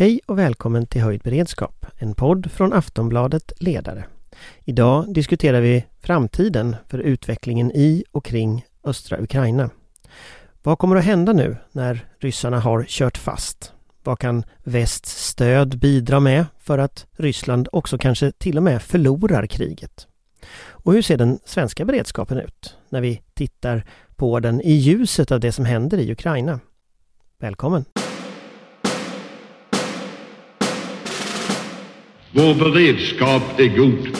Hej och välkommen till Höjd beredskap, en podd från Aftonbladet Ledare. Idag diskuterar vi framtiden för utvecklingen i och kring östra Ukraina. Vad kommer att hända nu när ryssarna har kört fast? Vad kan västs stöd bidra med för att Ryssland också kanske till och med förlorar kriget? Och hur ser den svenska beredskapen ut när vi tittar på den i ljuset av det som händer i Ukraina? Välkommen! Vår beredskap är god.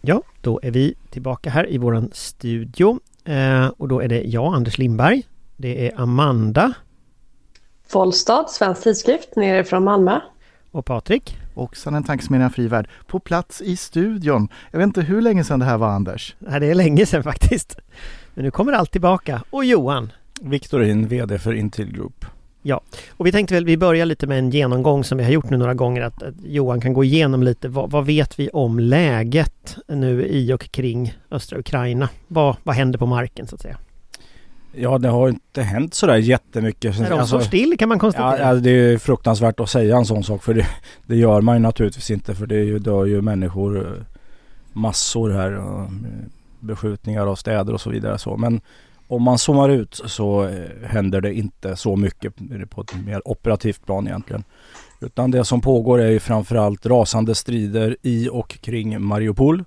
Ja, då är vi tillbaka här i våran studio eh, och då är det jag, Anders Lindberg. Det är Amanda Follstad, Svensk Tidskrift, nere från Malmö. Och Patrik. Och sen en tankesmedjan Frivärd på plats i studion. Jag vet inte hur länge sedan det här var Anders. Nej, det är länge sedan faktiskt. Men nu kommer allt tillbaka. Och Johan. Viktorin, VD för Intil Group. Och vi tänkte väl vi börjar lite med en genomgång som vi har gjort nu några gånger att, att Johan kan gå igenom lite vad, vad vet vi om läget nu i och kring östra Ukraina? Vad, vad händer på marken så att säga? Ja, det har inte hänt sådär jättemycket. När de Alltså, står still kan man konstatera. ja, det är fruktansvärt att säga en sån sak för det, det gör man ju naturligtvis inte för det är ju, dör ju människor eh, massor här. och, eh, Beskjutningar av städer och så vidare. Så. Men om man zoomar ut så eh, händer det inte så mycket på ett mer operativt plan egentligen. Utan det som pågår är ju framförallt rasande strider i och kring Mariupol.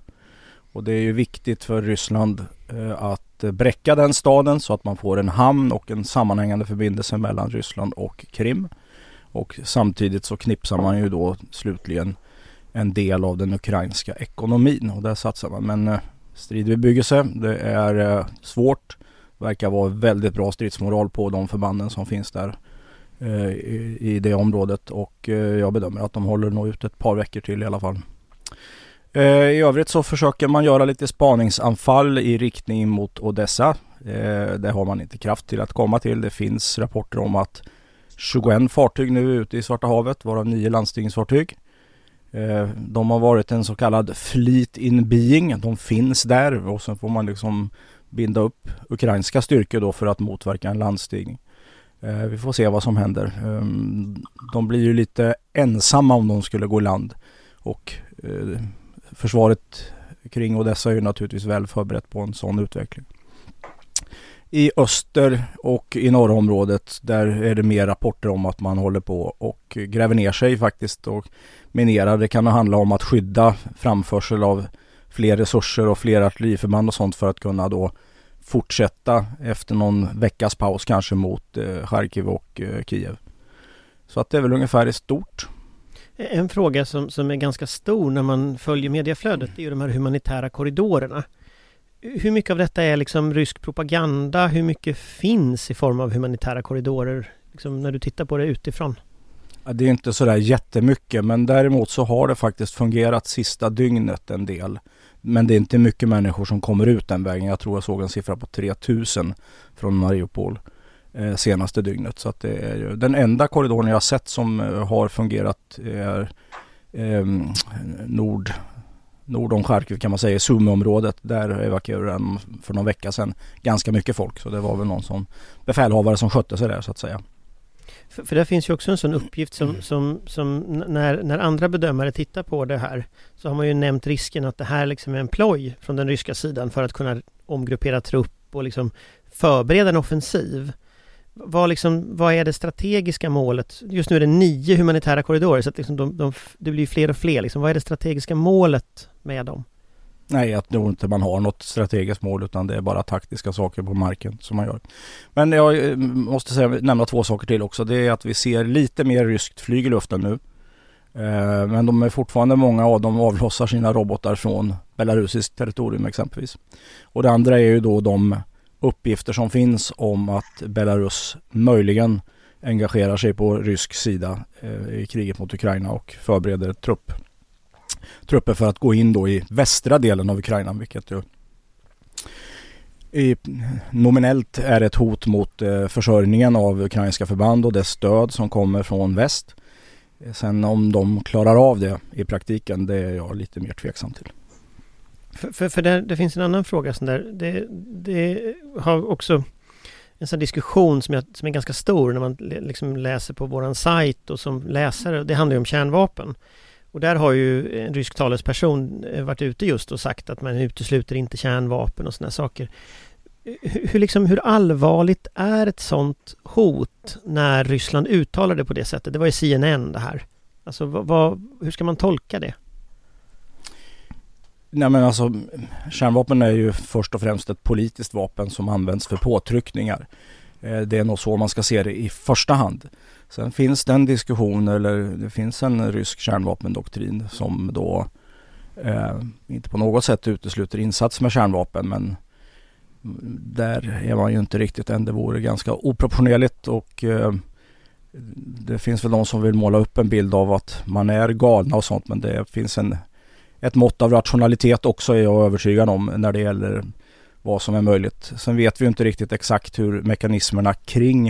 Och det är ju viktigt för Ryssland eh, att bräcka den staden så att man får en hamn och en sammanhängande förbindelse mellan Ryssland och Krim. Och samtidigt så knipsar man ju då slutligen en del av den ukrainska ekonomin och där satsar man. Men eh, strid vid byggelse, det är eh, svårt. Verkar vara väldigt bra stridsmoral på de förbanden som finns där eh, i, det området och jag bedömer att de håller nog ut ett par veckor till i alla fall. Eh, I övrigt så försöker man göra lite spaningsanfall i riktning mot Odessa. Eh, Det har man inte kraft till att komma till. Det finns rapporter om att 21 fartyg nu är ute i Svarta havet, varav 9 landstigningsfartyg. Eh, de har varit en så kallad fleet in being. De finns där och sen får man liksom binda upp ukrainska styrkor då för att motverka en landstigning. Vi får se vad som händer. Ehm, de blir ju lite ensamma om de skulle gå i land och försvaret kring Odessa är ju naturligtvis väl förberett på en sån utveckling. I öster och i norra området där är det mer rapporter om att man håller på och gräver ner sig faktiskt och minerar. Det kan handla om att skydda framförsel av fler resurser och fler artilleriförband och sånt för att kunna då fortsätta efter någon veckas paus kanske mot eh, Charkiv och eh, Kiev. Så att det är väl ungefär i stort. En fråga som, som är ganska stor när man följer mediaflödet det är ju de här humanitära korridorerna. Hur mycket av detta är liksom rysk propaganda? Hur mycket finns i form av humanitära korridorer? Liksom när du tittar på det utifrån. Ja, Det är inte sådär jättemycket men däremot så har det faktiskt fungerat sista dygnet en del. Men det är inte mycket människor som kommer ut den vägen. Jag tror jag såg en siffra på 3000 från Mariupol senaste dygnet. Så att det är ju den enda korridoren jag har sett som eh, har fungerat är eh, nord, nord om Charkiv kan man säga, Sumy-området. Där evakuerade de för någon vecka sedan ganska mycket folk. Så det var väl någon som befälhavare som skötte sig där så att säga. För, för det finns ju också en sån uppgift som, som, som n- när, när andra bedömare tittar på det här så har man ju nämnt risken att det här liksom är en ploj från den ryska sidan för att kunna omgruppera trupp och liksom förbereda en offensiv. Vad, liksom, vad är det strategiska målet? Just nu är det nio humanitära korridorer så att liksom de, de, det blir fler och fler. Liksom. Vad är det strategiska målet med dem? Nej, jag tror inte man har något strategiskt mål utan det är bara taktiska saker på marken som man gör. Men jag eh, måste säga, nämna två saker till också. Det är att vi ser lite mer ryskt flyg i luften nu. Eh, men de är fortfarande många av dem avlossar sina robotar från belarusiskt territorium exempelvis. Och det andra är ju då de uppgifter som finns om att Belarus möjligen engagerar sig på rysk sida eh, i kriget mot Ukraina och förbereder trupp trupper för att gå in då i västra delen av Ukraina vilket ju i, nominellt är ett hot mot eh, försörjningen av ukrainska förband och det stöd som kommer från väst. Sen om de klarar av det i praktiken, det är jag lite mer tveksam till. För, för, för det, det, finns en annan fråga sån där. Det, det har också en sån diskussion som, jag, som är ganska stor när man liksom läser på våran sajt och som läsare. Det handlar ju om kärnvapen. Och där har ju en rysk talesperson eh, varit ute just och sagt att man utesluter inte kärnvapen och sådana saker. Eh, hur, liksom, hur allvarligt är ett sådant hot när Ryssland uttalar det på det sättet? Det var ju CNN det här. Alltså vad, vad, hur ska man tolka det? Nej men alltså kärnvapen är ju först och främst ett politiskt vapen som används för påtryckningar. Eh, det är nog så man ska se det i första hand. Sen finns det en diskussion eller det finns en rysk kärnvapendoktrin som då eh, inte på något sätt utesluter insats med kärnvapen men där är man ju inte riktigt än. Det vore ganska oproportionerligt och eh, det finns väl de som vill måla upp en bild av att man är galna och sånt men det finns en, ett mått av rationalitet också är jag övertygad om när det gäller vad som är möjligt. Sen vet vi inte riktigt exakt hur mekanismerna kring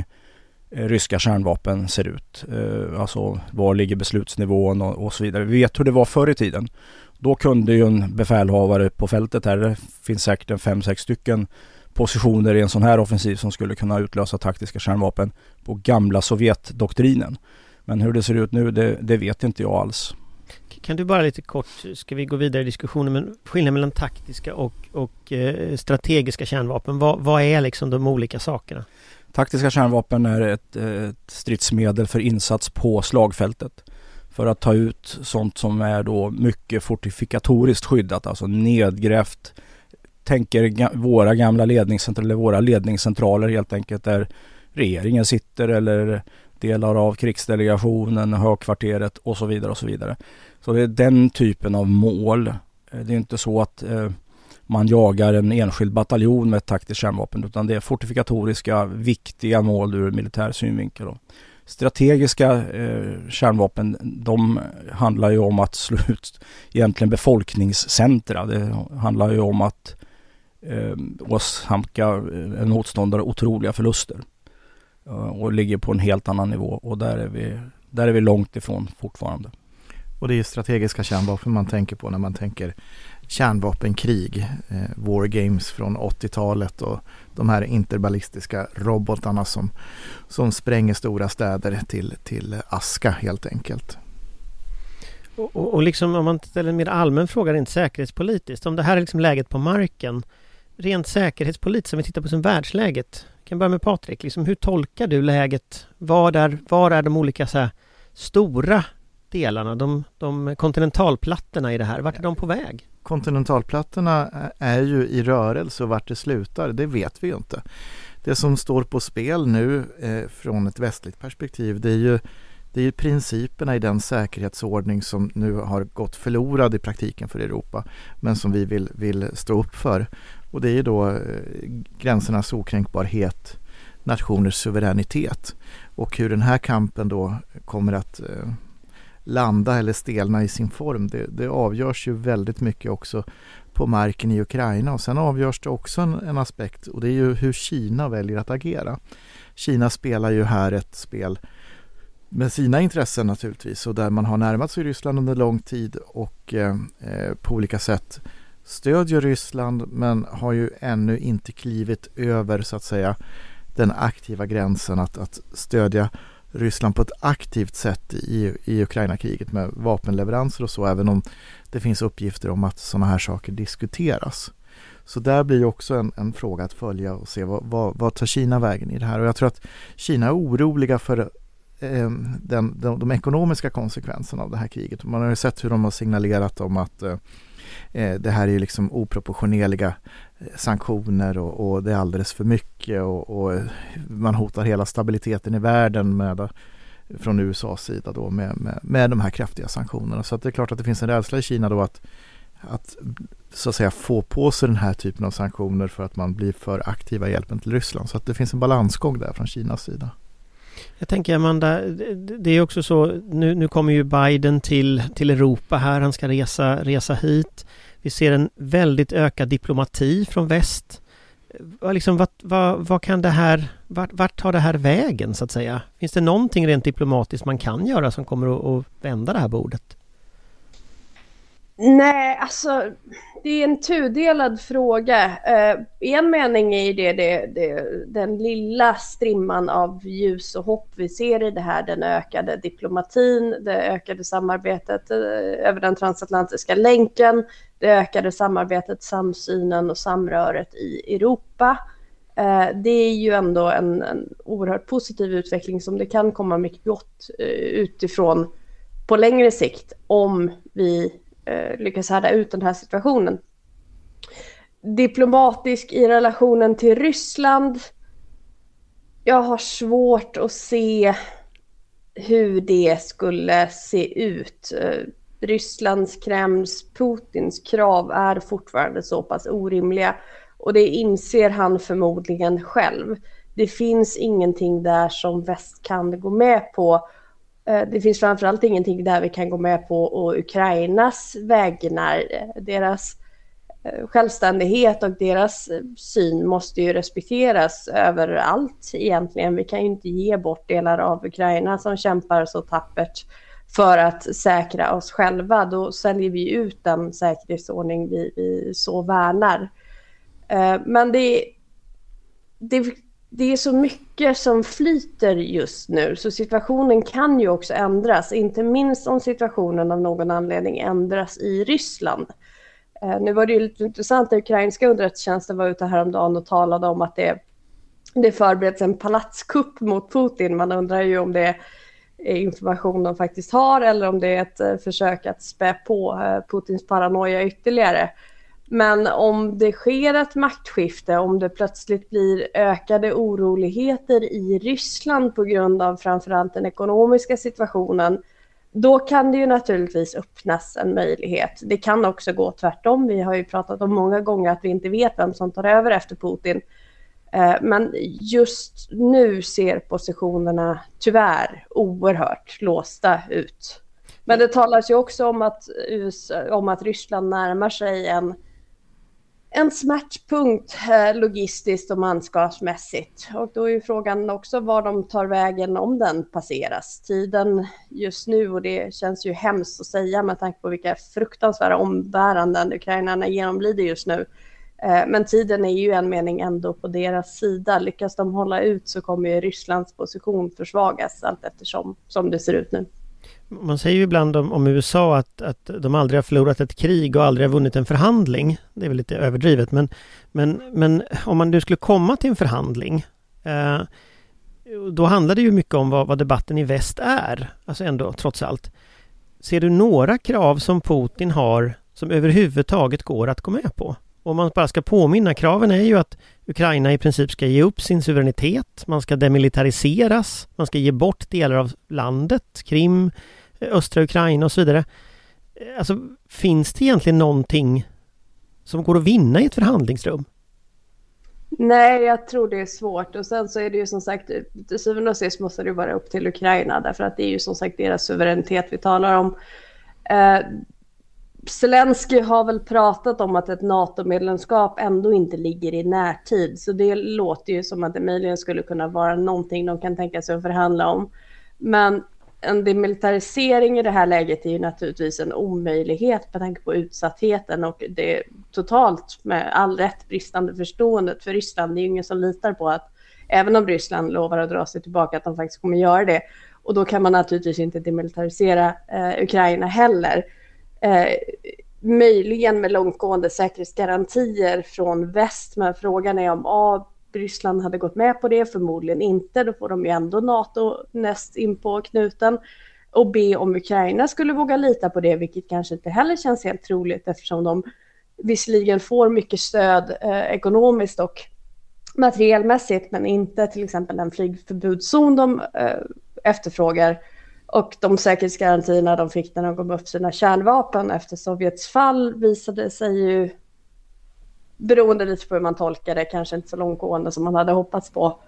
eh, ryska kärnvapen ser ut. Eh, alltså var ligger beslutsnivån och, och, så vidare. Vi vet hur det var förr i tiden. Då kunde ju en befälhavare på fältet här, det finns säkert en fem, sex stycken positioner i en sån här offensiv som skulle kunna utlösa taktiska kärnvapen på gamla Sovjetdoktrinen. Men hur det ser ut nu, det, det vet inte jag alls. Kan du bara lite kort, ska vi gå vidare i diskussionen, men skillnaden mellan taktiska och, och eh, strategiska kärnvapen, vad, vad, är liksom de olika sakerna? Taktiska kärnvapen är ett, ett stridsmedel för insats på slagfältet för att ta ut sånt som är då mycket fortifikatoriskt skyddat, alltså nedgrävt. Tänker våra gamla ledningscentraler, våra ledningscentraler helt enkelt där regeringen sitter eller delar av krigsdelegationen, högkvarteret och så vidare och så vidare. Så det är den typen av mål. Eh, det är inte så att eh, man jagar en enskild bataljon med ett taktiskt kärnvapen utan det är fortifikatoriska viktiga mål ur militär synvinkel. Då strategiska eh, kärnvapen de handlar ju om att slå ut egentligen befolkningscentra. Det handlar ju om att eh, åsamka eh, en motståndare otroliga förluster. Uh, och ligger på en helt annan nivå och där är vi, där är vi långt ifrån fortfarande. Och det är strategiska kärnvapen man tänker på när man tänker kärnvapenkrig, eh, War Games från 80-talet och de här interballistiska robotarna som, som spränger stora städer till, till aska helt enkelt. Och, och liksom om man ställer en mer allmän fråga rent säkerhetspolitiskt, om det här är liksom läget på marken, rent säkerhetspolitiskt, om vi tittar på som världsläget, Vi kan börja med Patrik, liksom, hur tolkar du läget? Var är, var är de olika så här, stora delarna, de, de kontinentalplattorna i det här, vart är de på väg? kontinentalplattorna är ju i rörelse och vart det slutar, det vet vi ju inte. Det som står på spel nu eh, från ett västligt perspektiv det är ju det är ju principerna i den säkerhetsordning som nu har gått förlorad i praktiken för Europa men som vi vill, vill stå upp för. Och det är ju då eh, gränsernas okränkbarhet, nationers suveränitet och hur den här kampen då kommer att eh, landa eller stelna i sin form. Det, det avgörs ju väldigt mycket också på marken i Ukraina och sen avgörs det också en, en, aspekt och det är ju hur Kina väljer att agera. Kina spelar ju här ett spel med sina intressen naturligtvis och där man har närmat sig Ryssland under lång tid och eh, eh på olika sätt stödjer Ryssland men har ju ännu inte klivit över så att säga den aktiva gränsen att, att stödja Ryssland på ett aktivt sätt i, i Ukraina-kriget med vapenleveranser och så, även om det finns uppgifter om att sådana här saker diskuteras. Så där blir också en, en fråga att följa och se vad, vad, vad, tar Kina vägen i det här? Och jag tror att Kina är oroliga för eh, den, de, de, ekonomiska konsekvenserna av det här kriget. Man har ju sett hur de har signalerat om att eh, Eh, det här är ju liksom oproportionerliga eh, sanktioner och, och, det är alldeles för mycket och, och, eh, man hotar hela stabiliteten i världen med, från USAs sida då med, med, med de här kraftiga sanktionerna. Så att det är klart att det finns en rädsla i Kina då att, att så att säga få på sig den här typen av sanktioner för att man blir för aktiva i hjälpen till Ryssland. Så att det finns en balansgång där från Kinas sida. Jag tänker Amanda, det är också så, nu, nu kommer ju Biden till, till Europa här, han ska resa, resa hit. Vi ser en väldigt ökad diplomati från väst. liksom, vad, vad, vad kan det här, vart, vart tar det här vägen så att säga? Finns det någonting rent diplomatiskt man kan göra som kommer att, att vända det här bordet? Nej, alltså det är en tudelad fråga. Uh, en mening är det, det, det, den lilla strimman av ljus och hopp vi ser i det här, den ökade diplomatin, det ökade samarbetet uh, över den transatlantiska länken, det ökade samarbetet, samsynen och samröret i Europa. Uh, det är ju ändå en, en oerhört positiv utveckling som det kan komma mycket gott utifrån på längre sikt om vi eh, lyckas härda ut den här situationen. Diplomatisk i relationen till Ryssland. Jag har svårt att se hur det skulle se ut. Eh, Rysslands, Kremls, Putins krav är fortfarande så pass orimliga och det inser han förmodligen själv. Det finns ingenting där som väst kan gå med på Eh, Eh, det finns framförallt ingenting där vi kan gå med på och Ukrainas vägnar. Deras eh, självständighet och deras eh, syn måste ju respekteras överallt egentligen. Vi kan ju inte ge bort delar av Ukraina som kämpar så tappert för att säkra oss själva. Då säljer vi ut den säkerhetsordning vi, vi så värnar. Men det, det det är så mycket som flyter just nu så situationen kan ju också ändras, inte minst om situationen av någon anledning ändras i Ryssland. Eh, nu var det ju lite intressant, den ukrainska underrättelsetjänsten var ute häromdagen och talade om att det, det förbereds en palatskupp mot Putin. Man undrar ju om det är information de faktiskt har eller om det är ett eh, försök att spä på eh, Putins paranoia ytterligare. Men om det sker ett maktskifte, om det plötsligt blir ökade oroligheter i Ryssland på grund av framförallt den ekonomiska situationen, då kan det ju naturligtvis öppnas en möjlighet. Det kan också gå tvärtom. Vi har ju pratat om många gånger att vi inte vet vem som tar över efter Putin. Eh, men just nu ser positionerna tyvärr oerhört låsta ut. Men det talas ju också om att, om att Ryssland närmar sig en en smärtpunkt eh, logistiskt och manskapsmässigt. Och då är ju frågan också var de tar vägen om den passeras. Tiden just nu, och det känns ju hemskt att säga med tanke på vilka fruktansvärda ombäranden ukrainarna genomlider just nu. Eh, men tiden är ju en mening ändå på deras sida. Lyckas de hålla ut så kommer ju Rysslands position försvagas allt eftersom som det ser ut nu. Man säger ju ibland om, om, USA att, att de aldrig har förlorat ett krig och aldrig har vunnit en förhandling. Det är väl lite överdrivet men, men, men om man nu skulle komma till en förhandling eh, då handlar det ju mycket om vad, vad, debatten i väst är, alltså ändå trots allt. Ser du några krav som Putin har som överhuvudtaget går att gå med på? Om man bara ska påminna, kraven är ju att Ukraina i princip ska ge upp sin suveränitet, man ska demilitariseras, man ska ge bort delar av landet, Krim, eh, östra Ukraina och så vidare. Eh, alltså, finns det egentligen någonting som går att vinna i ett förhandlingsrum? Nej, jag tror det är svårt. Och sen så är det ju som sagt, till syvende och sist måste det vara upp till Ukraina, därför att det är ju som sagt deras suveränitet vi talar om. Eh, Zelensky har väl pratat om att ett NATO-medlemskap ändå inte ligger i närtid, så det låter ju som att det möjligen skulle kunna vara någonting de kan tänka sig att förhandla om. Men en demilitarisering i det här läget är ju naturligtvis en omöjlighet med tanke på utsattheten och det totalt med all rätt bristande förståendet för Ryssland. Det är ju ingen som litar på att även om Ryssland lovar att dra sig tillbaka att de faktiskt kommer göra det. Och då kan man naturligtvis inte demilitarisera eh, Ukraina heller. Eh, möjligen med långtgående säkerhetsgarantier från väst, men frågan är om A, Ryssland hade gått med på det, förmodligen inte, då får de ju ändå NATO näst in på knuten. Och B, om Ukraina skulle våga lita på det, vilket kanske inte heller känns helt troligt eftersom de visserligen får mycket stöd eh, ekonomiskt och materielmässigt, men inte till exempel den flygförbudszon de eh, efterfrågar och de säkerhetsgarantierna de fick när de gav upp sina kärnvapen efter Sovjets fall visade sig ju, beroende lite på hur man tolkar det, kanske inte så långtgående som man hade hoppats på.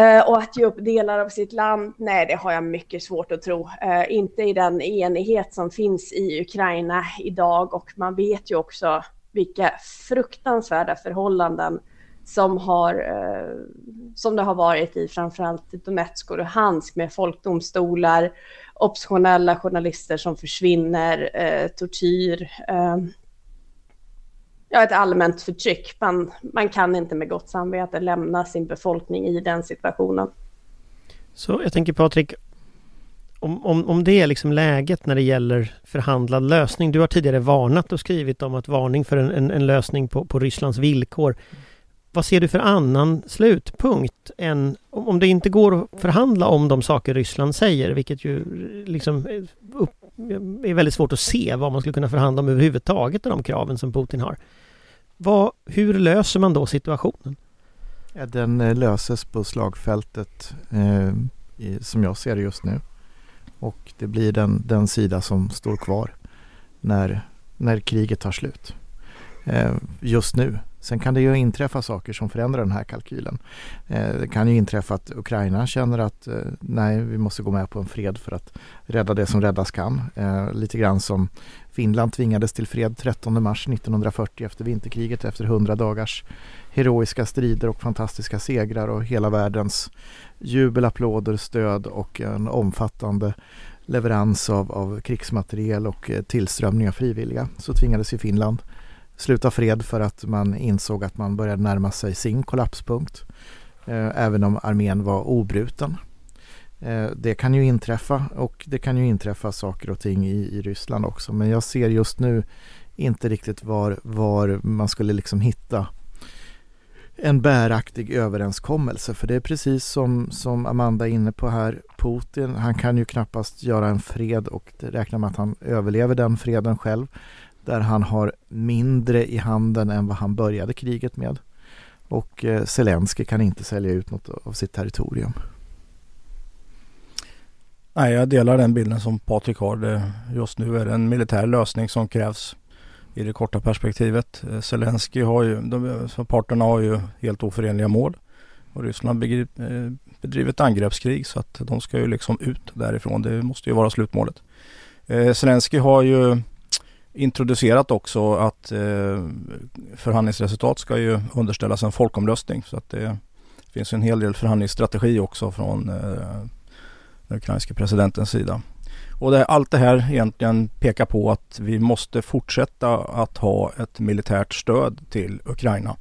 Uh, och att ge upp delar av sitt land, nej det har jag mycket svårt att tro. Uh, inte i den enighet som finns i Ukraina idag och man vet ju också vilka fruktansvärda förhållanden som, har, eh, som det har varit i framförallt Donetsk och Luhansk med folkdomstolar, oppositionella journalister som försvinner, eh, tortyr, eh, ja, ett allmänt förtryck. Man, man kan inte med gott samvete lämna sin befolkning i den situationen. Så jag tänker Patrik, om, om, om det är liksom läget när det gäller förhandlad lösning. Du har tidigare varnat och skrivit om att varning för en, en, en lösning på, på Rysslands villkor. Vad ser du för annan slutpunkt än om det inte går att förhandla om de saker Ryssland säger, vilket ju eh, liksom eh, eh, är väldigt svårt att se vad man skulle kunna förhandla om överhuvudtaget av de kraven som Putin har. Vad, hur löser man då situationen? Ja, den löses på slagfältet eh, i, som jag ser det just nu. Och det blir den, den sida som står kvar när, när kriget tar slut. Eh, just nu. Sen kan det ju inträffa saker som förändrar den här kalkylen. Eh, det kan ju inträffa att Ukraina känner att eh, nej, vi måste gå med på en fred för att rädda det som räddas kan. Lite grann som Finland tvingades till fred 13 mars 1940 efter vinterkriget efter 100 dagars heroiska strider och fantastiska segrar och hela världens jubel, applåder, stöd och en omfattande leverans av, av krigsmateriel och tillströmning av frivilliga så tvingades ju Finland sluta fred för att man insåg att man började närma sig sin kollapspunkt. Eh, även om armén var obruten. Eh, det kan ju inträffa och det kan ju inträffa saker och ting i, i Ryssland också men jag ser just nu inte riktigt var, var man skulle liksom hitta en bäraktig överenskommelse. För det är precis som, som Amanda är inne på här, Putin, han kan ju knappast göra en fred och räkna med att han överlever den freden själv. Där han har mindre i handen än vad han började kriget med. Och eh, Zelensky kan inte sälja ut något av sitt territorium. Nej, jag delar den bilden som Patrik har. Det, just nu är det en militär lösning som krävs i det korta perspektivet. Eh, Zelensky har ju, de, eh, parterna har ju helt oförenliga mål. Och Ryssland bedriver ett angreppskrig så att de ska ju liksom ut därifrån. Det måste ju vara slutmålet. Eh, Zelensky har ju introducerat också att eh, förhandlingsresultat ska ju underställas en folkomröstning. Så att det finns en hel del förhandlingsstrategi också från eh, den ukrainska presidentens sida. Och det, allt det här egentligen pekar på att vi måste fortsätta att ha ett militärt stöd till Ukraina.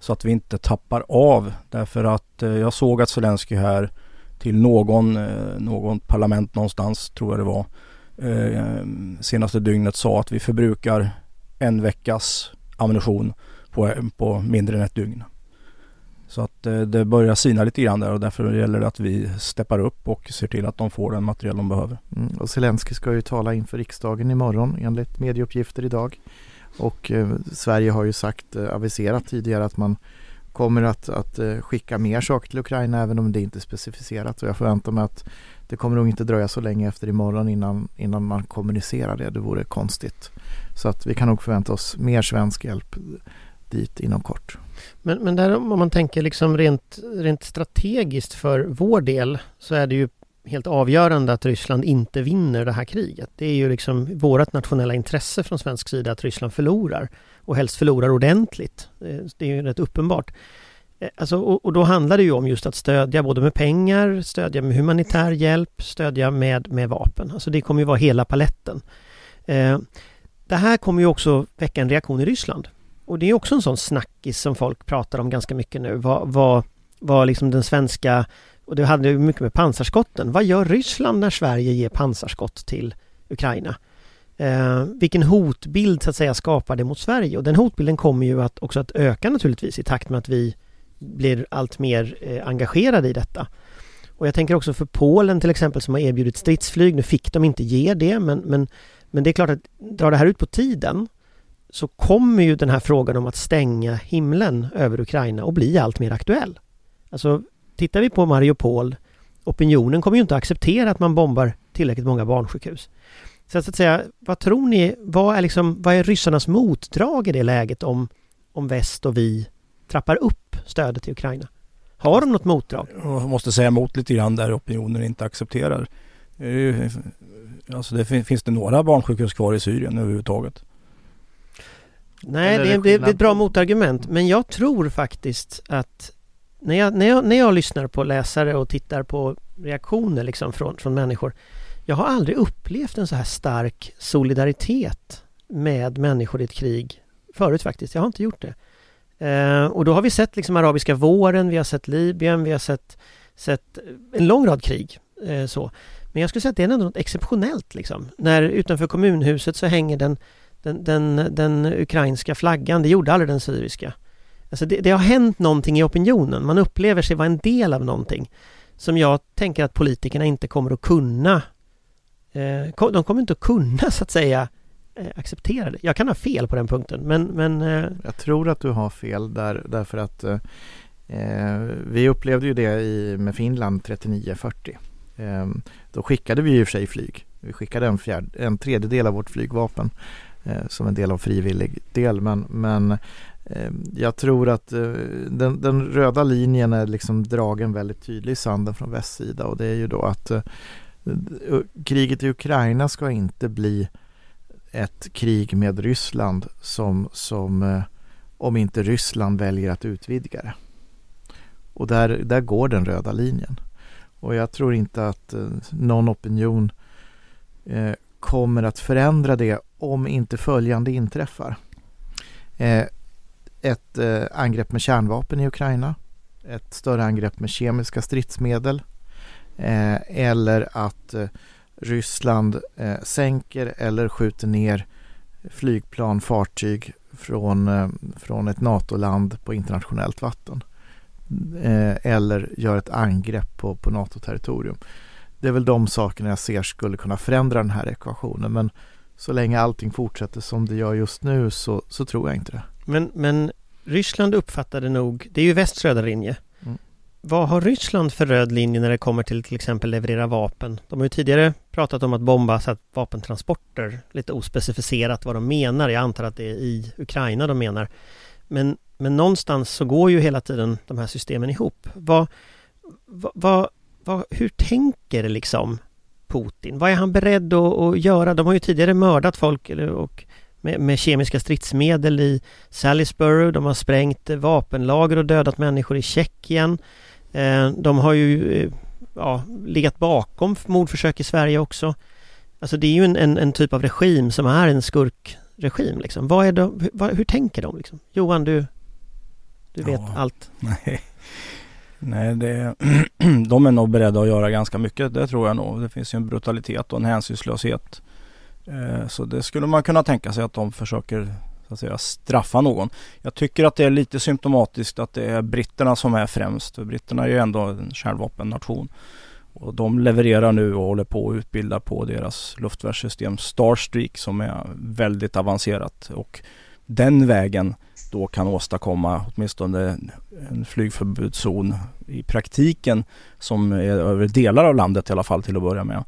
Så att vi inte tappar av. Därför att eh, jag såg att Zelensky här till någon, eh, någon parlament någonstans, tror jag det var, eh, ehm, senaste dygnet sa att vi förbrukar en veckas ammunition på, på mindre än ett dygn. Så att eh, det börjar sina lite grann där och därför gäller det att vi steppar upp och ser till att de får den material de behöver. Mm, och Zelensky ska ju tala inför riksdagen imorgon enligt medieuppgifter idag. Och eh, Sverige har ju sagt, eh, aviserat tidigare att man kommer att, att eh, skicka mer saker till Ukraina även om det inte är specificerat. Och jag förväntar mig att det kommer nog inte dröja så länge efter imorgon innan, innan man kommunicerar det. Det vore konstigt. Så att vi kan nog förvänta oss mer svensk hjälp dit inom kort. Men, men där om man tänker liksom rent, rent strategiskt för vår del så är det ju helt avgörande att Ryssland inte vinner det här kriget. Det är ju liksom vårt nationella intresse från svensk sida att Ryssland förlorar och helst förlorar ordentligt. Eh, det är ju rätt uppenbart. Eh, alltså, och, och, då handlar det ju om just att stödja både med pengar, stödja med humanitär hjälp, stödja med, med vapen. Alltså det kommer ju vara hela paletten. Eh, det här kommer ju också väcka en reaktion i Ryssland. Och det är också en sån snackis som folk pratar om ganska mycket nu. Vad, vad, vad liksom den svenska, och det hade ju mycket med pansarskotten. Vad gör Ryssland när Sverige ger pansarskott till Ukraina? Eh, vilken hotbild så att säga skapar det mot Sverige? Och den hotbilden kommer ju att också att öka naturligtvis i takt med att vi blir allt mer eh, engagerade i detta. Och jag tänker också för Polen till exempel som har erbjudit stridsflyg. Nu fick de inte ge det men, men, men det är klart att drar det här ut på tiden så kommer ju den här frågan om att stänga himlen över Ukraina att bli allt mer aktuell. Alltså tittar vi på Mariupol opinionen kommer ju inte att acceptera att man bombar tillräckligt många barnsjukhus. Så att, säga, vad tror ni, vad är, liksom, vad är ryssarnas motdrag i det läget om, om väst och vi trappar upp stödet till Ukraina? Har de något motdrag? Jag måste säga emot lite grann där opinionen inte accepterar. Alltså det finns det några barnsjukhus kvar i Syrien överhuvudtaget? Nej, det är det det är ett bra motargument. Men jag tror faktiskt att när jag, när jag, när jag lyssnar på läsare och tittar på reaktioner liksom från, från människor. Jag har aldrig upplevt en så här stark solidaritet med människor i ett krig förut faktiskt. Jag har inte gjort det. Eh, och då har vi sett liksom arabiska våren, vi har sett Libyen, vi har sett, sett en lång rad krig. Eh, så. Men jag skulle säga att det är ändå något exceptionellt liksom. När utanför kommunhuset så hänger den, den, den, den ukrainska flaggan, det gjorde aldrig den syriska. Alltså det, det har hänt någonting i opinionen, man upplever sig vara en del av någonting som jag tänker att politikerna inte kommer att kunna eh, de kommer inte att kunna så att säga Eh, acceptera det. Jag kan ha fel på den punkten men, men eh, Jag tror att du har fel där därför att eh, eh vi upplevde ju det i, med Finland 39-40. Eh, då skickade vi ju i och för sig flyg. Vi skickade en, fjärd, en tredjedel av vårt flygvapen eh, som en del av frivillig del. Men, men eh, jag tror att eh, den, den röda linjen är liksom dragen väldigt tydlig i sanden från västsida och det är ju då att eh, kriget i Ukraina ska inte bli ett krig med Ryssland som, som eh, om inte Ryssland väljer att utvidga det. Och där, där går den röda linjen. Och jag tror inte att eh, någon opinion eh, kommer att förändra det om inte följande inträffar. Ett angrepp med kärnvapen i Ukraina, ett större angrepp med kemiska stridsmedel eller att Ryssland eh, sänker eller skjuter ner flygplan, fartyg från, eh, från ett NATO-land på internationellt vatten. Eh, eller gör ett angrepp på, på NATO-territorium. Det är väl de sakerna jag ser skulle kunna förändra den här ekvationen. Men så länge allting fortsätter som det gör just nu så, så tror jag inte det. Men, men Ryssland uppfattade nog, det är ju västs röda linje. Vad har Ryssland för röd linje när det kommer till till exempel leverera vapen? De har ju tidigare pratat om att bomba så att vapentransporter, lite ospecificerat vad de menar. Jag antar att det är i Ukraina de menar. Men, men någonstans så går ju hela tiden de här systemen ihop. Vad, vad, vad, vad, hur tänker liksom Putin? Vad är han beredd att, att göra? De har ju tidigare mördat folk och med, med kemiska stridsmedel i Salisbury. De har sprängt vapenlager och dödat människor i Tjeckien. Eh, de har ju eh, ja, legat bakom mordförsök i Sverige också. Alltså det är ju en, en, en typ av regim som är en skurkregim liksom. Vad är de, hur, vad, hur tänker de liksom? Johan, du, du vet Ja. allt. Nej, Nej det, de är nog beredda att göra ganska mycket. Det tror jag nog. Det finns ju en brutalitet och en hänsynslöshet. Eh, Så det skulle man kunna tänka sig att de försöker så att säga, straffa någon. Jag tycker att det är lite symptomatiskt att det är britterna som är främst. För britterna är ju ändå en kärnvapennation. Och de levererar nu och håller på att utbilda på deras luftvärnssystem Starstreak som är väldigt avancerat. Och den vägen då kan åstadkomma åtminstone en- en flygförbudszon i praktiken som är över delar av landet i alla fall till att börja med.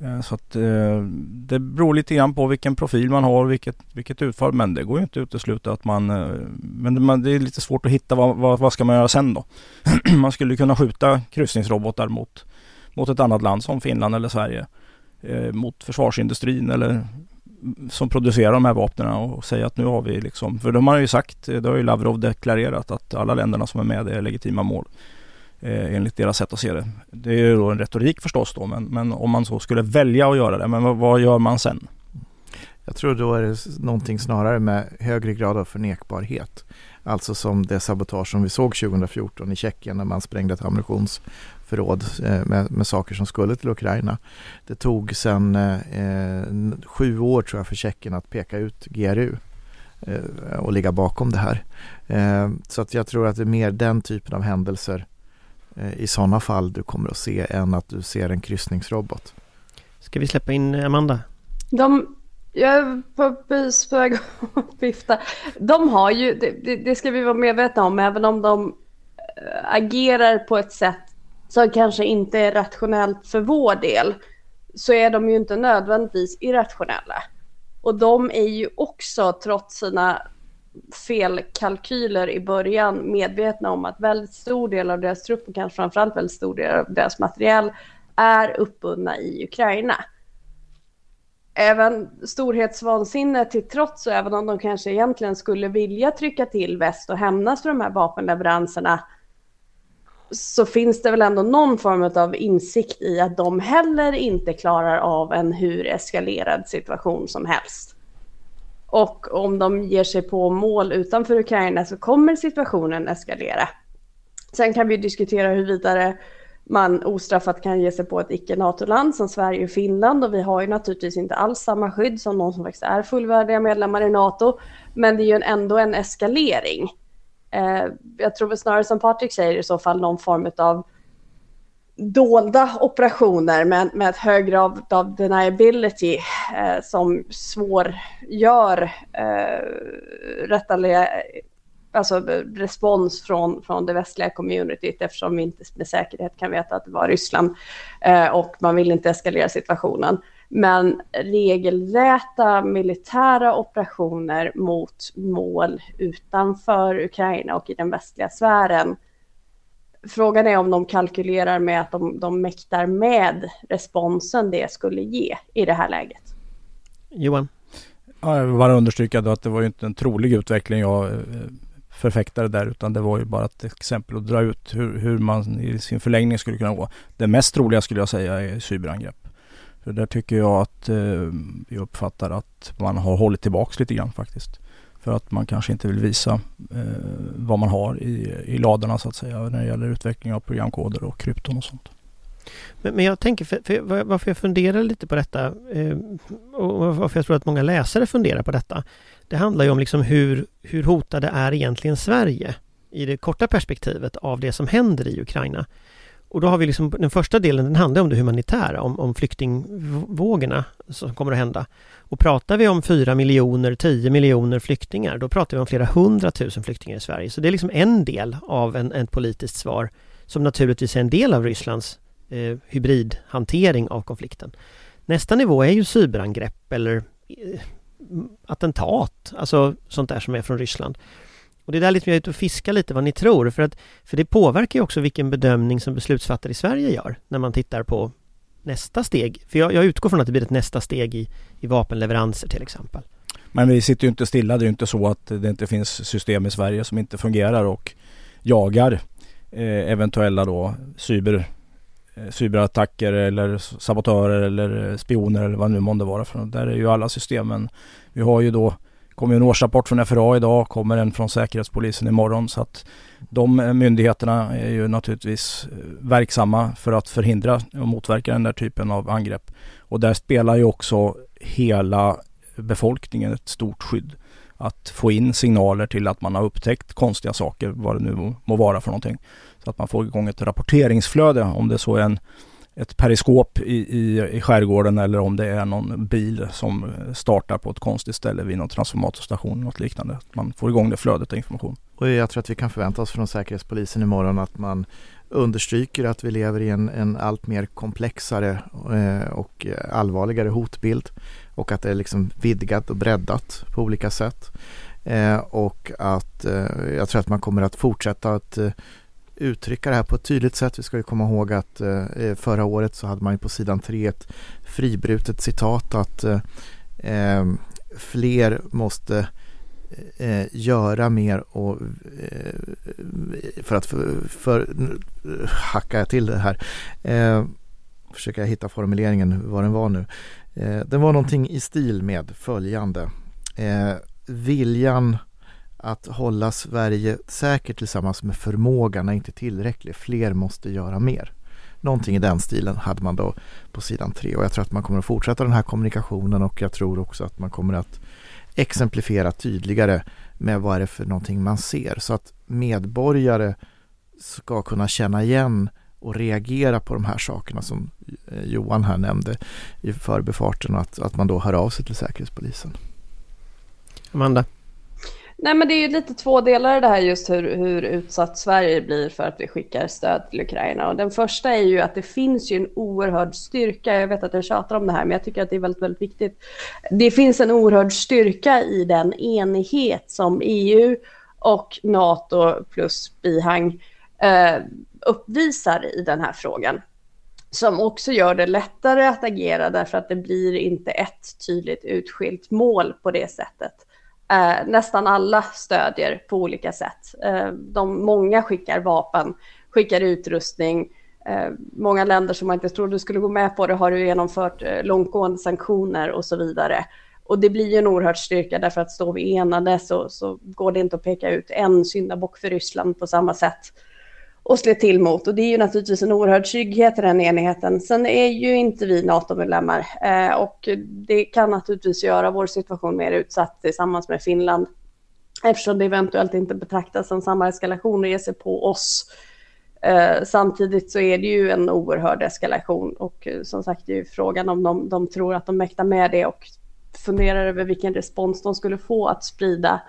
Eh, så att eh, det beror lite grann på vilken profil man har vilket, vilket utfall. Men det går ju inte att utesluta att man... Eh, men det- är lite svårt att hitta vad, vad, vad ska man göra sen då? man skulle kunna skjuta kryssningsrobotar mot, mot ett annat land som Finland eller Sverige. Mot försvarsindustrin eller som producerar de här vapnen och säga att nu har vi liksom, för de har ju sagt, det har ju Lavrov deklarerat att alla länderna som är med är legitima mål. Eh, enligt deras sätt att se det. Det är ju då en retorik förstås då, men, men om man så skulle välja att göra det, men vad, vad gör man sen? Jag tror då är det någonting snarare med högre grad av förnekbarhet. Alltså som det sabotage som vi såg 2014 i Tjeckien när man sprängde ett ammunitionsförråd eh, med, med saker som skulle till Ukraina. Det tog sedan eh, sju år tror jag för Tjeckien att peka ut GRU eh, och ligga bakom det här. Eh, så att jag tror att det är mer den typen av händelser i sådana fall du kommer att se än att du ser en kryssningsrobot. Ska vi släppa in Amanda? De, jag är på precis på väg att vifta. De har ju, det, det, det ska vi vara medvetna om, även om de eh, agerar på ett sätt som kanske inte är rationellt för vår del, så är de ju inte nödvändigtvis irrationella. Och de är ju också, trots sina felkalkyler i början, medvetna om att väldigt stor del av deras trupp och kanske framförallt väldigt stor del av deras materiell är uppbundna i Ukraina. även storhetsvansinne till trots och även om de kanske egentligen skulle vilja trycka till väst och hämnas för de här vapenleveranserna så finns det väl ändå någon form av insikt i att de heller inte klarar av en hur eskalerad situation som helst. Och om de ger sig på mål utanför Ukraina så kommer situationen eskalera. Sen kan vi diskutera hur vidare man ostraffat kan ge sig på ett icke-NATO-land som Sverige och Finland och vi har ju naturligtvis inte alls samma skydd som de som faktiskt är fullvärdiga medlemmar i NATO. Men det är ju ändå en eskalering. Eh, jag tror väl snarare som Patrik säger i så fall någon form av dolda operationer med, med ett hög grad av deniability eh, som svårgör eh, rättaliga, alltså respons från, från det västliga communityt eftersom vi inte med säkerhet kan veta att det var Ryssland eh, och man vill inte eskalera situationen. Men regelräta militära operationer mot mål utanför Ukraina och i den västliga sfären. Frågan är om de kalkylerar med att de, de mäktar med responsen det skulle ge i det här läget. Johan? Ja, jag vill bara understryka att det var ju inte en trolig utveckling jag eh, förfäktade där utan det var ju bara ett exempel att dra ut hur, hur man i sin förlängning skulle kunna gå. Det mest troliga skulle jag säga är cyberangrepp. För där tycker jag att eh, vi uppfattar att man har hållit tillbaks lite grann faktiskt. För att man kanske inte vill visa eh, vad man har i, i ladorna så att säga när det gäller utveckling av programkoder och krypton och sånt. Men, men jag tänker, för, för, varför jag funderar lite på detta eh, och varför jag tror att många läsare funderar på detta. Det handlar ju om liksom hur, hur hotade är egentligen Sverige i det korta perspektivet av det som händer i Ukraina. Och då har vi liksom den första delen, den handlar om det humanitära, om, om flyktingvågorna som kommer att hända. Och pratar vi om 4 miljoner, 10 miljoner flyktingar, då pratar vi om flera hundratusen flyktingar i Sverige. Så det är liksom en del av en, ett politiskt svar som naturligtvis är en del av Rysslands eh, hybridhantering av konflikten. Nästa nivå är ju cyberangrepp eller eh, attentat, alltså sånt där som är från Ryssland. Och det är där liksom jag är ute och fiskar lite vad ni tror, för att för det påverkar ju också vilken bedömning som beslutsfattare i Sverige gör när man tittar på nästa steg. För jag, jag utgår från att det blir ett nästa steg i, i vapenleveranser till exempel. Men vi sitter ju inte stilla. Det är ju inte så att det inte finns system i Sverige som inte fungerar och jagar eh, eventuella då cyber, eh, cyberattacker eller sabotörer eller spioner eller vad nu månde vara. För där är ju alla systemen. Vi har ju då kommer en årsrapport från FRA idag, kommer en från Säkerhetspolisen imorgon. Så att de eh, myndigheterna är ju naturligtvis eh, verksamma för att förhindra och motverka den där typen av angrepp. Och där spelar ju också hela befolkningen ett stort skydd. Att få in signaler till att man har upptäckt konstiga saker, vad det nu må vara för någonting. Så att man får igång ett rapporteringsflöde om det så är en ett periskop i, i, i skärgården eller om det är någon bil som startar på ett konstigt ställe vid någon transformatorstation något liknande. Man får igång det flödet av information. Och jag tror att vi kan förvänta oss från Säkerhetspolisen imorgon att man understryker att vi lever i en, en allt mer komplexare eh, och allvarligare hotbild och att det är liksom vidgat och breddat på olika sätt. Eh, och att eh, jag tror att man kommer att fortsätta att eh, uttrycka det här på ett tydligt sätt. Vi ska ju komma ihåg att eh, förra året så hade man ju på sidan 3 ett fribrutet citat att eh, eh fler måste eh, eh, göra mer och eh, för att för, för hacka till det här eh, försöka hitta formuleringen vad den var nu. Eh, den var någonting i stil med följande. Eh, viljan att hålla Sverige säkert tillsammans med förmågan är inte tillräcklig. Fler måste göra mer. Någonting i den stilen hade man då på sidan tre och jag tror att man kommer att fortsätta den här kommunikationen och jag tror också att man kommer att exemplifiera tydligare med vad är det för någonting man ser så att medborgare ska kunna känna igen och reagera på de här sakerna som eh, Johan här nämnde i förbifarten och att, att man då hör av sig till Säkerhetspolisen. Amanda? Nej men det är ju lite två delar i det här just hur, hur utsatt Sverige blir för att vi skickar stöd till Ukraina. Och den första är ju att det finns ju en oerhörd styrka, jag vet att jag tjatar om det här men jag tycker att det är väldigt, väldigt viktigt. Det finns en oerhörd styrka i den enighet som EU och NATO plus bihang eh, uppvisar i den här frågan. som också gör det lättare att agera därför att det blir inte ett tydligt utskilt mål på det sättet. Eh, nästan alla stödjer på olika sätt. Eh, de, många skickar vapen, skickar utrustning. Eh, många länder som man inte trodde skulle gå med på det har ju genomfört eh, långtgående sanktioner och så vidare. Och det blir ju en oerhört styrka därför att står vi enade så, så går det inte att peka ut en syndabock för Ryssland på samma sätt och slå till mot. Och det är ju naturligtvis en oerhörd trygghet i den enigheten. Sen är ju inte vi NATO-medlemmar eh, och det kan naturligtvis göra vår situation mer utsatt tillsammans med Finland eftersom det eventuellt inte betraktas som samma eskalation och ger sig på oss. Eh, samtidigt så är det ju en oerhörd eskalation och eh, som sagt det är ju frågan om de, de tror att de mäktar med det och funderar över vilken respons de skulle få att sprida.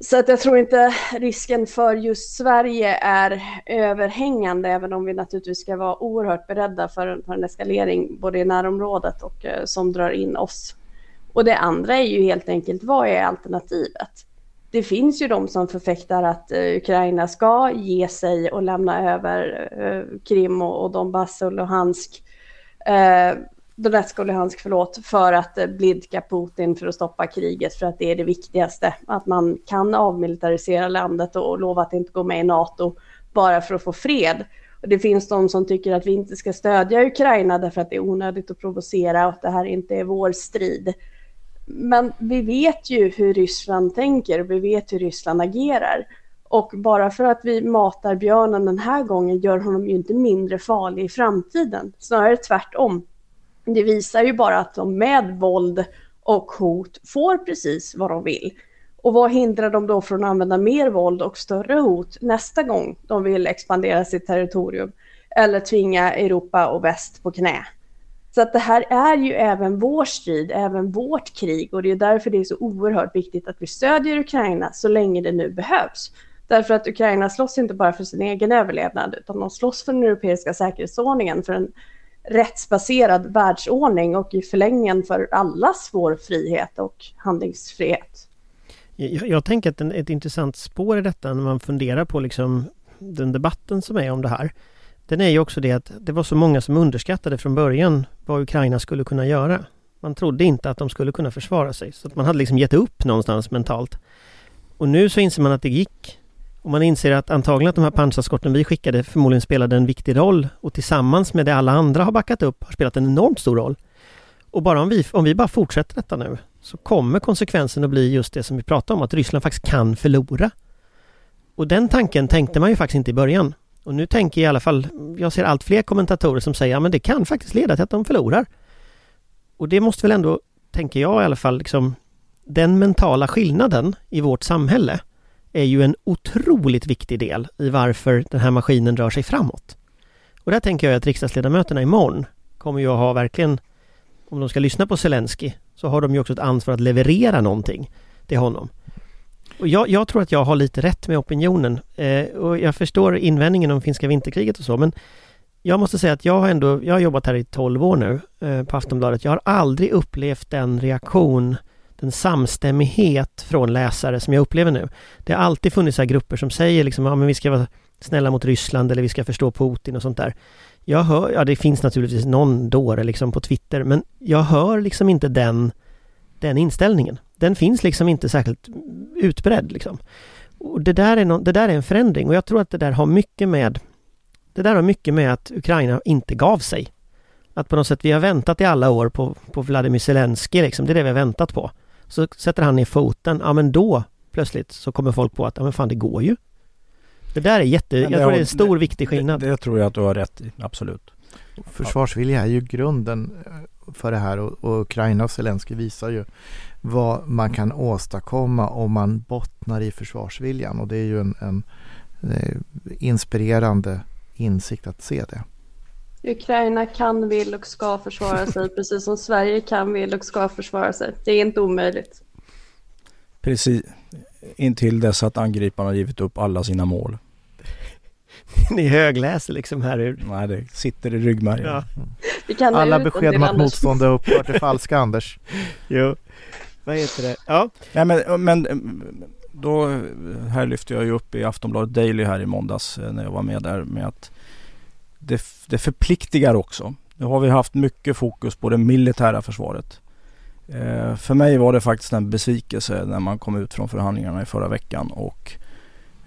Så att jag tror inte risken för just Sverige är överhängande, även om vi naturligtvis ska vara oerhört beredda för, för en eskalering både i närområdet och eh, som drar in oss. Och det andra är ju helt enkelt, vad är alternativet? Det finns ju de som förfäktar att eh, Ukraina ska ge sig och lämna över eh, Krim och, och Donbass och Luhansk Donetsk och Luhansk, förlåt, för att eh, blidka Putin för att stoppa kriget, för att det är det viktigaste. Att man kan avmilitarisera landet och lova att inte gå med i NATO bara för att få fred. Och det finns de som tycker att vi inte ska stödja Ukraina därför att det är onödigt att provocera och att det här inte är vår strid. Men vi vet ju hur Ryssland tänker och vi vet hur Ryssland agerar. Och bara för att vi matar björnen den här gången gör honom ju inte mindre farlig i framtiden. Snarare tvärtom det visar ju bara att de med våld och hot får precis vad de vill. Och vad hindrar dem då från att använda mer våld och större hot nästa gång de vill expandera sitt territorium eller tvinga Europa och väst på knä? Så att det här är ju även vår strid, även vårt krig och det är därför det är så oerhört viktigt att vi stödjer Ukraina så länge det nu behövs. Därför att Ukraina slåss inte bara för sin egen överlevnad utan de slåss för den europeiska säkerhetsordningen, för en rättsbaserad världsordning och i förlängningen för allas vår frihet och handlingsfrihet. Jag, jag tänker att en, ett intressant spår i detta när man funderar på liksom den debatten som är om det här. Den är ju också det att det var så många som underskattade från början vad Ukraina skulle kunna göra. Man trodde inte att de skulle kunna försvara sig. Så att man hade liksom gett upp någonstans mentalt. Och nu så inser man att det gick. Och man inser att antagligen att de här pansarskotten vi skickade förmodligen spelade en viktig roll och tillsammans med det alla andra har backat upp har spelat en enormt stor roll. Och bara om vi, om vi bara fortsätter detta nu så kommer konsekvensen att bli just det som vi pratade om, att Ryssland faktiskt kan förlora. Och den tanken tänkte man ju faktiskt inte i början. Och nu tänker i alla fall, jag ser allt fler kommentatorer som säger, att det kan faktiskt leda till att de förlorar. Och det måste väl ändå, tänker jag i alla fall, liksom den mentala skillnaden i vårt samhälle är ju en otroligt viktig del i varför den här maskinen rör sig framåt. Och där tänker jag att riksdagsledamöterna imorgon kommer ju att ha verkligen, om de ska lyssna på Zelensky, så har de ju också ett ansvar att leverera någonting till honom. Och jag, jag tror att jag har lite rätt med opinionen eh, och jag förstår invändningen om finska vinterkriget och så men jag måste säga att jag har ändå, jag har jobbat här i 12 år nu eh, på Aftonbladet. Jag har aldrig upplevt den reaktion en samstämmighet från läsare som jag upplever nu. Det har alltid funnits här grupper som säger liksom, ja men vi ska vara snälla mot Ryssland eller vi ska förstå Putin och sånt där. Jag hör, ja det finns naturligtvis någon dåre liksom på Twitter, men jag hör liksom inte den, den inställningen. Den finns liksom inte särskilt utbredd liksom. Och det där, är no, det där är en förändring och jag tror att det där har mycket med Det där har mycket med att Ukraina inte gav sig. Att på något sätt vi har väntat i alla år på, på Vladimir Zelensky liksom, det är det vi har väntat på. Så sätter han ner foten, ja men då plötsligt så kommer folk på att, ja men fan det går ju. Det där är jätte, jag tror det är en stor det, viktig skillnad. Det, det, tror jag att du har rätt i, absolut. Försvarsvilja är ju grunden eh, för det här och, och Ukraina och Zelensky visar ju vad man kan åstadkomma om man bottnar i försvarsviljan och det är ju en, en, en eh, inspirerande insikt att se det. Ukraina kan, vill och ska försvara sig, precis som Sverige kan, vill och ska försvara sig. Det är inte omöjligt. Precis, intill dess att angriparna har givit upp alla sina mål. Ni högläser liksom här ur... Nej, det sitter i ryggmärgen. Ja. Alla besked om att motstånd är upphört är falska, Anders. Jo, vad heter det? Ja. Nej, men, men då, här lyfte jag ju upp i Aftonbladet Daily här i måndags eh, när jag var med där med att det, det förpliktigar också. Nu har vi haft mycket fokus på det militära försvaret. Eh, för mig var det faktiskt en besvikelse när man kom ut från förhandlingarna i förra veckan och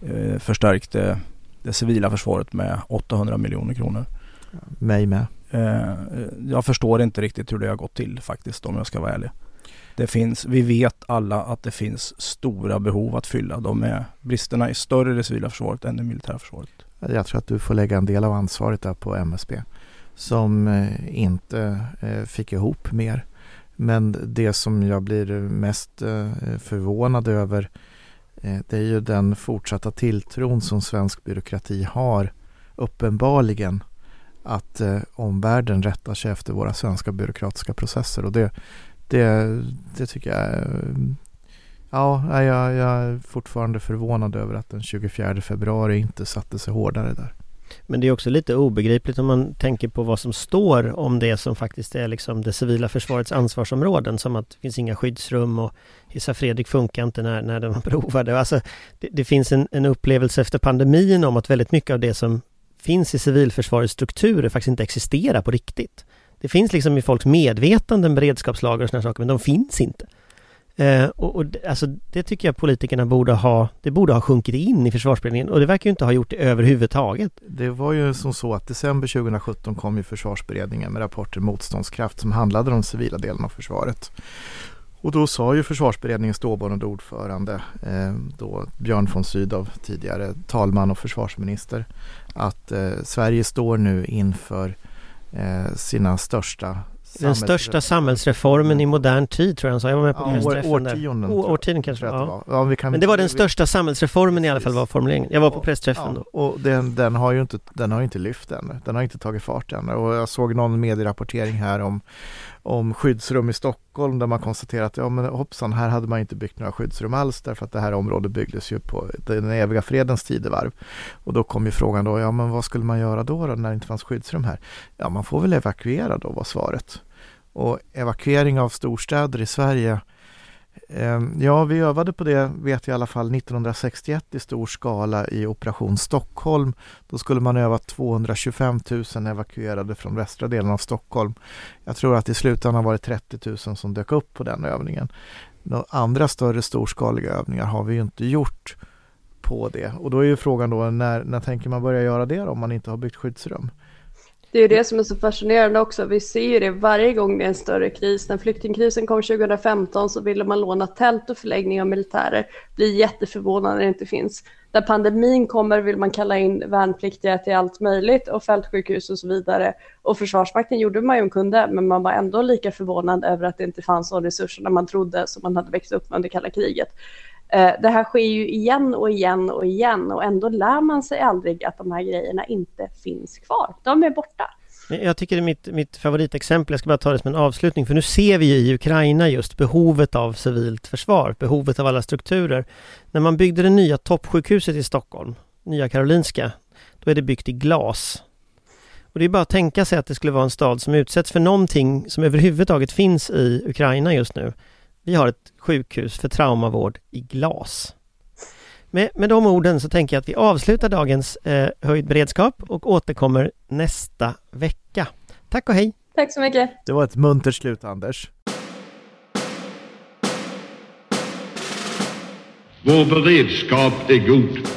eh, förstärkte det civila försvaret med 800 miljoner kronor. Mig med. Eh, jag förstår inte riktigt hur det har gått till faktiskt om jag ska vara ärlig. Det finns, vi vet alla att det finns stora behov att fylla. De är, bristerna är större i det civila försvaret än i det militära försvaret. Jag tror att du får lägga en del av ansvaret där på MSB som eh, inte eh, fick ihop mer. Men det som jag blir mest eh, förvånad över det är ju den fortsatta tilltron som svensk byråkrati har uppenbarligen att omvärlden rättar sig efter våra svenska byråkratiska processer och det, det, det tycker jag mm, Ja, jag, jag är fortfarande förvånad över att den 24 februari inte satte sig hårdare där. Men det är också lite obegripligt om man tänker på vad som står om det som faktiskt är liksom det civila försvarets ansvarsområden som att det finns inga skyddsrum och Hissa Fredrik funkar inte när, när de provade. Alltså, det, det finns en, en upplevelse efter pandemin om att väldigt mycket av det som finns i civilförsvarets strukturer faktiskt inte existerar på riktigt. Det finns liksom i folks medvetanden beredskapslager och sådana saker men de finns inte. Eh, och, och alltså, det tycker jag politikerna borde ha, det borde ha sjunkit in i försvarsberedningen och det verkar ju inte ha gjort det överhuvudtaget. Det var ju som så att december 2017 kom ju försvarsberedningen med rapporten Motståndskraft som handlade om den civila delen av försvaret. Och då sa ju försvarsberedningens dåvarande ordförande, eh, då Björn von Sydow, tidigare talman och försvarsminister, att eh, Sverige står nu inför eh, sina största den största samhällsreformen i modern tid tror jag han sa. Jag var med på ja, pressträffen årtionden, där. årtionden kanske. Ja. ja vi kan, Men det var den största samhällsreformen i alla fall var formuleringen. Jag var på pressträffen ja, då. Och den, den, har ju inte, den har inte lyft än. Den har inte tagit fart än. Och jag såg någon medierapportering här om, om skyddsrum i Stockholm där man konstaterat att ja men hoppsan, här hade man inte byggt några skyddsrum alls därför att det här området byggdes ju på den eviga fredens tidevarv. Och då kom ju frågan då, ja men vad skulle man göra då, då när det inte fanns skyddsrum här? Ja man får väl evakuera då var svaret. Och evakuering av storstäder i Sverige ehm, Ja, vi övade på det, vet jag i alla fall, 1961 i stor skala i Operation Stockholm. Då skulle man öva 225 000 evakuerade från västra delen av Stockholm. Jag tror att i slutändan var det 30 000 som dök upp på den övningen. Några andra större storskaliga övningar har vi ju inte gjort på det. Och då är ju frågan då, när, när tänker man börja göra det då, om man inte har byggt skyddsrum? Det är ju det som är så fascinerande också. Vi ser ju det varje gång det är en större kris. När flyktingkrisen kom 2015 så ville man låna tält och förläggning av militärer. Blir jätteförvånad när det inte finns. När pandemin kommer vill man kalla in värnpliktiga till allt möjligt och fältsjukhus och så vidare. Och Försvarsmakten gjorde man ju kunde, men man var ändå lika förvånad över att det inte fanns de när man trodde som man hade växt upp med under kalla kriget. Eh, det här sker ju igen och igen och igen och ändå lär man sig aldrig att de här grejerna inte finns kvar. De är borta. Jag tycker det är mitt, mitt favoritexempel, jag ska bara ta det som en avslutning, för nu ser vi ju i Ukraina just behovet av civilt försvar, behovet av alla strukturer. När man byggde det nya toppsjukhuset i Stockholm, Nya Karolinska, då är det byggt i glas. Och det är bara att tänka sig att det skulle vara en stad som utsätts för någonting som överhuvudtaget finns i Ukraina just nu. Vi har ett sjukhus för traumavård i glas. Med, med de orden så tänker jag att vi avslutar dagens eh, höjd beredskap och återkommer nästa vecka. Tack och hej! Tack så mycket! Det var ett muntert slut Anders. Vår beredskap är god.